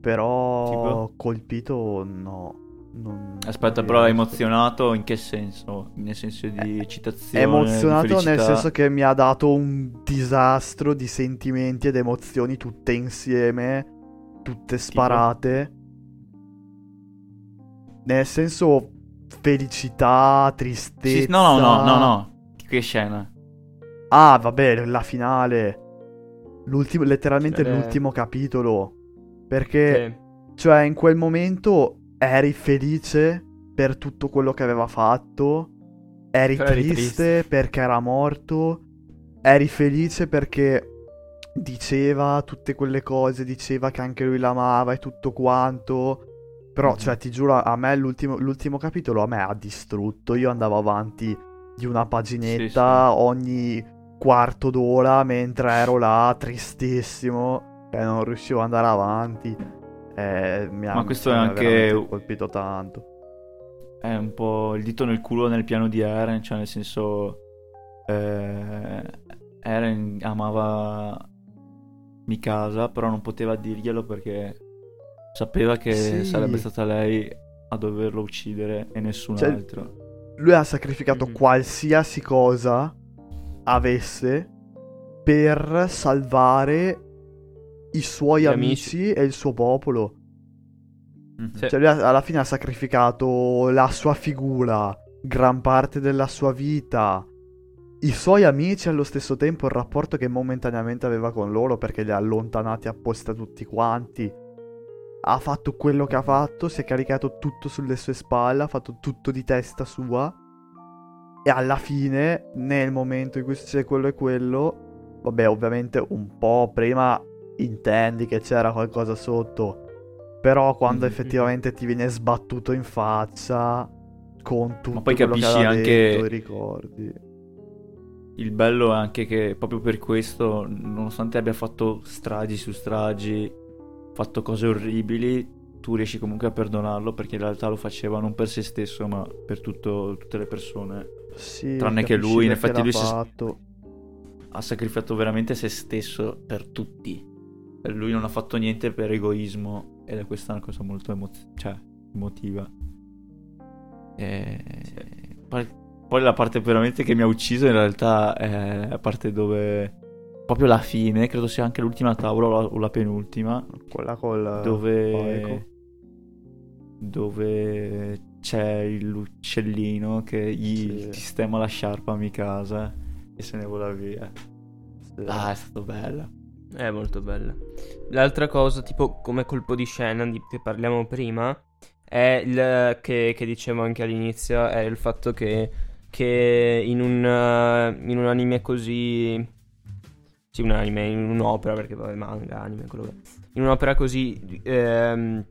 Però Tipo? colpito no. Non, Aspetta, però riesco. emozionato in che senso? Nel senso di citazione, Emozionato di nel felicità? senso che mi ha dato un disastro di sentimenti ed emozioni tutte insieme, tutte sparate. Nel senso felicità, tristezza. Sì, no, no, no, no, no. Che scena? Ah, vabbè, la finale. L'ultimo, letteralmente Finale- l'ultimo capitolo. Perché, Che- cioè, in quel momento eri felice per tutto quello che aveva fatto. Eri eri triste, triste. perché era morto. Eri felice perché diceva tutte quelle cose, diceva che anche lui l'amava e tutto quanto. Però, Mhm. cioè, ti giuro, a me l'ultimo, l'ultimo capitolo a me ha distrutto. Io andavo avanti di una paginetta ogni quarto d'ora mentre ero là, tristissimo, e non riuscivo ad andare avanti. Eh, mi ha, Ma questo mi è anche- colpito tanto. È un po' il dito nel culo nel piano di Eren, cioè nel senso... eh, Eren amava Mikasa, però non poteva dirglielo perché sapeva che Sì. sarebbe stata lei a doverlo uccidere e nessun Cioè, altro. Lui ha sacrificato Mhm. qualsiasi cosa avesse per salvare i suoi amici. amici. e il suo popolo. Mhm. Sì. Cioè, lui alla fine ha sacrificato la sua figura, gran parte della sua vita, i suoi amici e allo stesso tempo il rapporto che momentaneamente aveva con loro perché li ha allontanati apposta tutti quanti. Ha fatto quello che ha fatto, si è caricato tutto sulle sue spalle, ha fatto tutto di testa sua. E alla fine, nel momento in cui succede quello e quello, vabbè, ovviamente un po' prima intendi che c'era qualcosa sotto. Però quando Mm. effettivamente ti viene sbattuto in faccia con tutto poi quello che capisci anche- i ricordi. Il bello è anche che proprio per questo, nonostante abbia fatto stragi su stragi, fatto cose orribili, tu riesci comunque a perdonarlo perché in realtà lo faceva non per se stesso, ma per tutto- tutte le persone. Sì, Tranne che lui, in effetti lui si-. Ha sacrificato veramente se stesso per tutti. Lui non ha fatto niente per egoismo ed è questa una cosa molto emo- cioè, emotiva. E... Poi, poi la parte veramente che mi ha ucciso in realtà è la parte dove... Proprio la fine, credo sia anche l'ultima tavola o la, o la penultima, Quella col dove... Paico. Dove c'è l'uccellino che gli Sì. sistema la sciarpa a mi casa e se ne vola via. Sì. Ah, è stato bello. È molto bella. L'altra cosa, tipo come colpo di scena di cui parliamo prima, è il che, che dicevo anche all'inizio, è il fatto che, che in, un, in un anime così... Sì, un anime, in un'opera, perché poi manga, anime, quello che... In un'opera così ehm,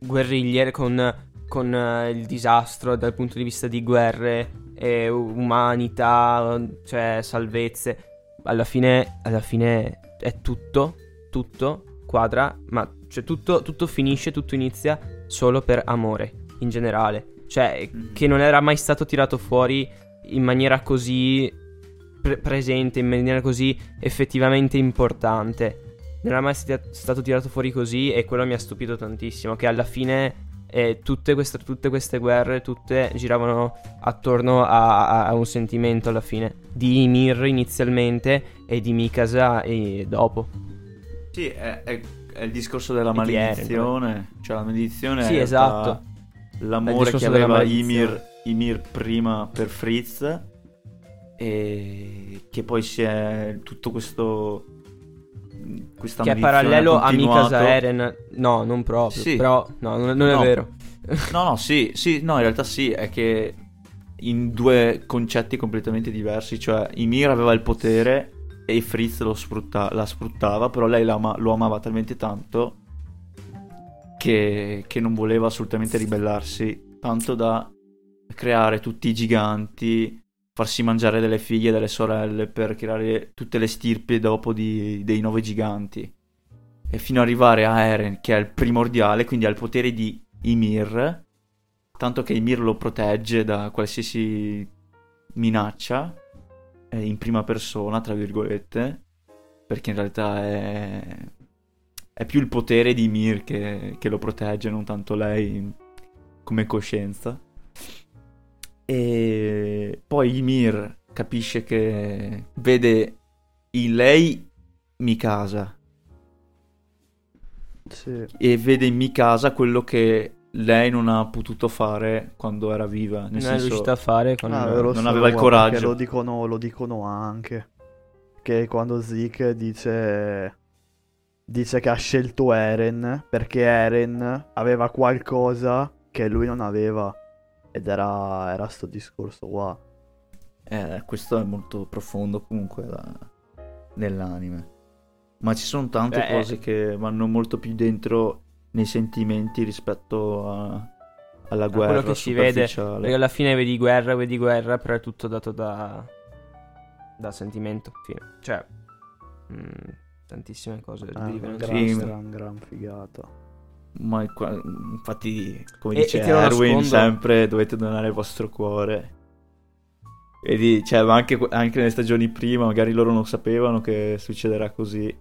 guerrigliere con, con eh, il disastro dal punto di vista di guerre e umanità, cioè salvezze alla fine, alla fine è tutto, tutto quadra, ma cioè tutto, tutto finisce, tutto inizia solo per amore, in generale. Cioè, Mhm. che non era mai stato tirato fuori in maniera così pre- presente, in maniera così effettivamente importante. Non era mai stato tirato fuori così e quello mi ha stupito tantissimo, che alla fine... eh, tutte, queste, tutte queste guerre, tutte giravano attorno a, a- un sentimento alla fine di Ymir inizialmente e di Mikasa e dopo. Sì, è, è- è il discorso della E maledizione. Cioè, la maledizione Sì, è esatto. L'amore che aveva. Ymir, Ymir prima per Fritz. E che poi si è tutto questo. Questa che è parallelo a. Mikasa Eren. No, non proprio. Sì. Però, no, non, non è No. vero. No, no, sì, sì, no, in realtà sì, è che in due concetti completamente diversi, cioè Ymir aveva il potere e Fritz lo sfrutta- la sfruttava, però lei ama- lo amava talmente tanto che, che non voleva assolutamente ribellarsi, tanto da creare tutti i giganti, farsi mangiare delle figlie e delle sorelle per creare tutte le stirpi dopo di- dei nove giganti. E fino ad arrivare a Eren, che è il primordiale, quindi ha il potere di Ymir, tanto che Ymir lo protegge da qualsiasi minaccia, in prima persona, tra virgolette, perché in realtà è, è più il potere di Ymir che, che lo protegge, non tanto lei come coscienza. E poi Ymir capisce che vede in lei Mikasa Sì. e vede in Mikasa quello che lei non ha potuto fare quando era viva. Nel non è senso, riuscita a fare con... Ah, non so, aveva il coraggio. Lo dicono, lo dicono anche. Che quando Zeke dice. Dice che ha scelto Eren perché Eren aveva qualcosa che lui non aveva. Ed era, era sto discorso qua. Eh, questo è molto profondo comunque da- nell'anime. Ma ci sono tante Eh. cose che vanno molto più dentro nei sentimenti rispetto a- alla guerra quello che si vede. Perché alla fine vedi guerra, vedi guerra, però è tutto dato da... Da sentimento. Fine. Cioè... mm, tantissime cose Ah, gran, gran, gran figata. Ma qua- infatti, come E- dice e Erwin, sempre dovete donare il vostro cuore. Vedi, cioè, ma anche, anche nelle stagioni prima, magari loro non sapevano che succederà così.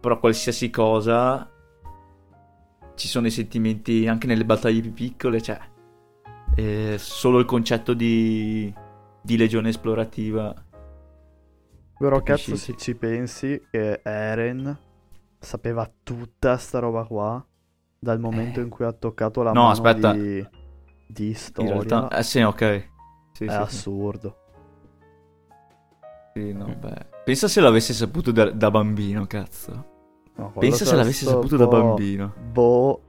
Però qualsiasi cosa, ci sono i sentimenti anche nelle battaglie più piccole, cioè, eh, solo il concetto di, di legione esplorativa. Però cazzo se ci pensi che Eren sapeva tutta sta roba qua dal momento Eh. in cui ha toccato la No, mano aspetta. di, di In storia. realtà, eh sì, ok. Sì, è sì, assurdo. Sì, no, beh. Pensa se l'avessi saputo da, da bambino, cazzo. No, Pensa se l'avessi saputo da bambino. Boh.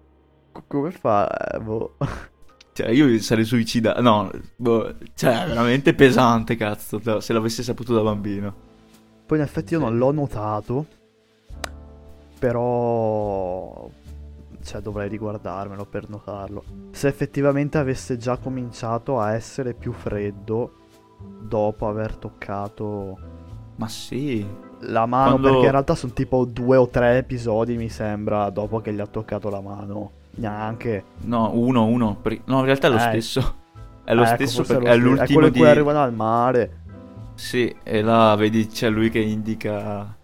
co- Come fa? Eh, boh. [laughs] Cioè, io sarei suicidato. No, boh, cioè, è veramente pesante, cazzo. Se l'avessi saputo da bambino. Poi in effetti io non l'ho notato. Però cioè dovrei riguardarmelo per notarlo. Se effettivamente avesse già cominciato a essere più freddo dopo aver toccato Ma sì. la mano, Quando- perché in realtà sono tipo due o tre episodi, mi sembra, dopo che gli ha toccato la mano. Neanche. No, uno, uno. per- No, in realtà è lo Eh. stesso. È lo Ecco, stesso forse perché lo è ste- l'ultimo quello in di... cui arrivano al mare. Sì, e là vedi c'è lui che indica...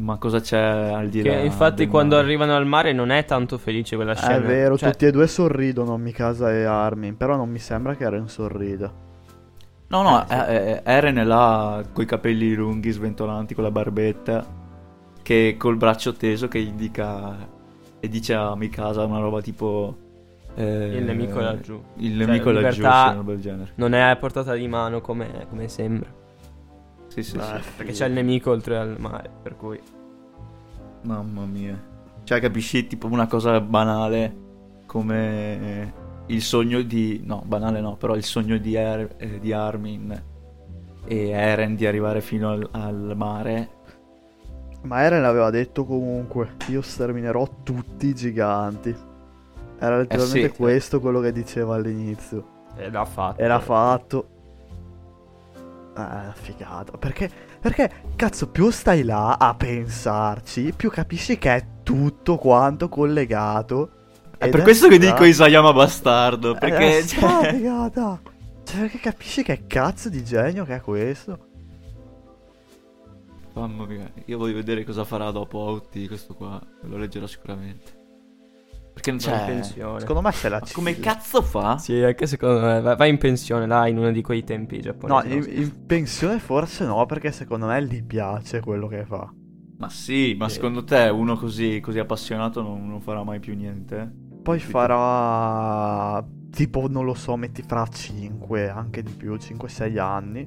Ma cosa c'è al di là Che infatti quando mare? arrivano al mare non è tanto felice quella scena. È vero, Cioè, tutti e due sorridono, Mikasa e Armin, però non mi sembra che Eren sorrida. No, no, Eh, sì. eh, eh, Eren è là coi capelli lunghi, sventolanti, con la barbetta, che col braccio teso che indica e dice a Mikasa una roba tipo... eh, Il nemico è laggiù. Il Cioè, nemico è laggiù, una roba del genere. Non è a portata di mano come, come sembra. Sì, sì, Beh, sì. Perché c'è il nemico oltre al mare, per cui... Mamma mia. Cioè, capisci, tipo una cosa banale come il sogno di... No, banale no, però il sogno di, Er- eh, di Armin e Eren di arrivare fino al, al mare. Ma Eren aveva detto comunque, io sterminerò tutti i giganti. Era letteralmente sì. questo quello che diceva all'inizio. E l'ha fatto. E l'ha fatto. Eh, figata. Perché, perché, cazzo, più stai là a pensarci, più capisci che è tutto quanto collegato. È per questo che dico Isayama bastardo, perché... È cioè, [laughs] figata. Cioè, perché capisci che cazzo di genio che è questo? Mamma mia, io voglio vedere cosa farà dopo Auti, questo qua, lo leggerò sicuramente. Perché non Va in pensione. Secondo me se la Ma come cazzo fa? Sì, anche secondo me. Va, va in pensione là in uno di quei tempi No, giapponesi. in, in pensione forse no, perché secondo me gli piace quello che fa. Ma sì, ma Sì. secondo te uno così, così appassionato non, non farà mai più niente? Poi Capito? farà tipo, non lo so, metti fra 5, anche di più, 5-6 anni.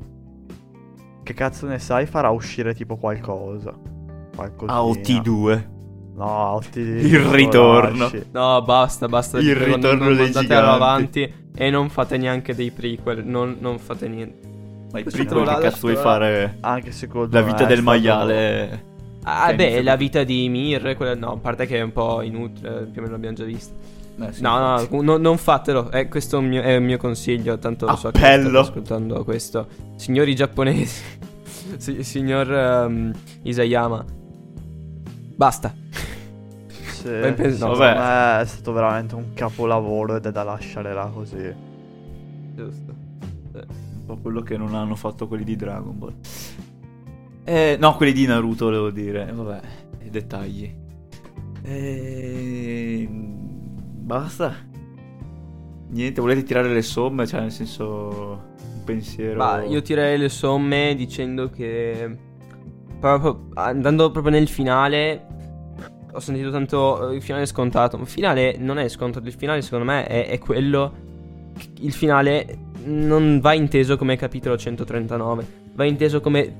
Che cazzo ne sai? Farà uscire tipo qualcosa. Qualcosina. Auti 2. No, Auti Il ritorno. lasci. No, basta, basta. Il non- ritorno non dei andate giganti. avanti e non fate neanche dei prequel. Non, non fate niente. Ma Questo prequel che cazzo vuoi fare? Anche secondo La me vita è del stato- maiale. Ah, Che beh, inizia- la vita di Mir, quella... no, a parte che è un po' inutile, più o meno l'abbiamo già vista. Eh, sì, no, no, no, non fatelo, eh, questo è un mio, è un mio consiglio, tanto lo so che Appello. state ascoltando questo. Signori giapponesi, [laughs] si- signor ehm, Isayama, basta. Sì, Ben pens- no, vabbè. me è stato veramente un capolavoro ed è da lasciare là così. Giusto. Un po' quello che non hanno fatto quelli di Dragon Ball. Eh, no, quelli di Naruto volevo dire. Vabbè, i dettagli. Eh, basta. Niente, volete tirare le somme? Cioè, nel senso, un pensiero. Ma io tirerei le somme dicendo che proprio andando proprio nel finale ho sentito tanto eh, il finale scontato. Il finale non è scontato, il finale secondo me è, è quello il finale non va inteso come capitolo 139, va inteso come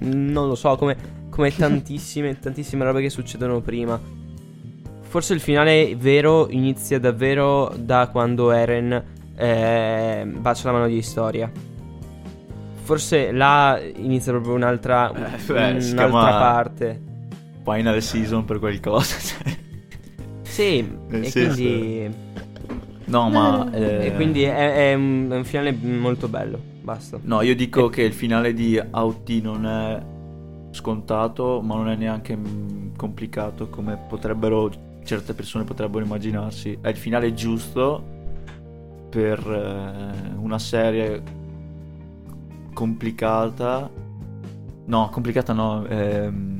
non lo so, come, come [laughs] tantissime tantissime robe che succedono prima. Forse il finale vero inizia davvero da quando Eren eh, bacia la mano di Storia. Forse là inizia proprio un'altra, Eh, beh, un'altra parte. Final season per qualcosa. [laughs] cioè. Sì, Nel e senso- quindi, No, ma. eh, e quindi è, è un, è un finale molto bello. Basta. No, io dico E- che il finale di Auti non è scontato, ma non è neanche mm, complicato come potrebbero certe persone potrebbero immaginarsi. È il finale giusto per eh, una serie complicata. No, complicata no, ehm,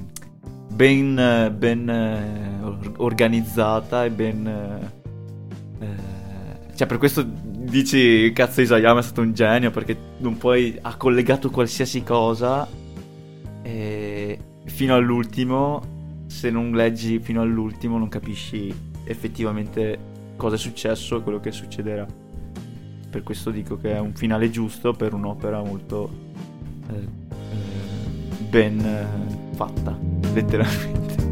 ben, ben eh, or- organizzata e ben... eh, eh, cioè, per questo dici, cazzo, Isayama è stato un genio, perché non puoi... ha collegato qualsiasi cosa e fino all'ultimo, se non leggi fino all'ultimo non capisci effettivamente cosa è successo e quello che succederà. Per questo dico che è un finale giusto per un'opera molto eh, ben eh, fatta, letteralmente.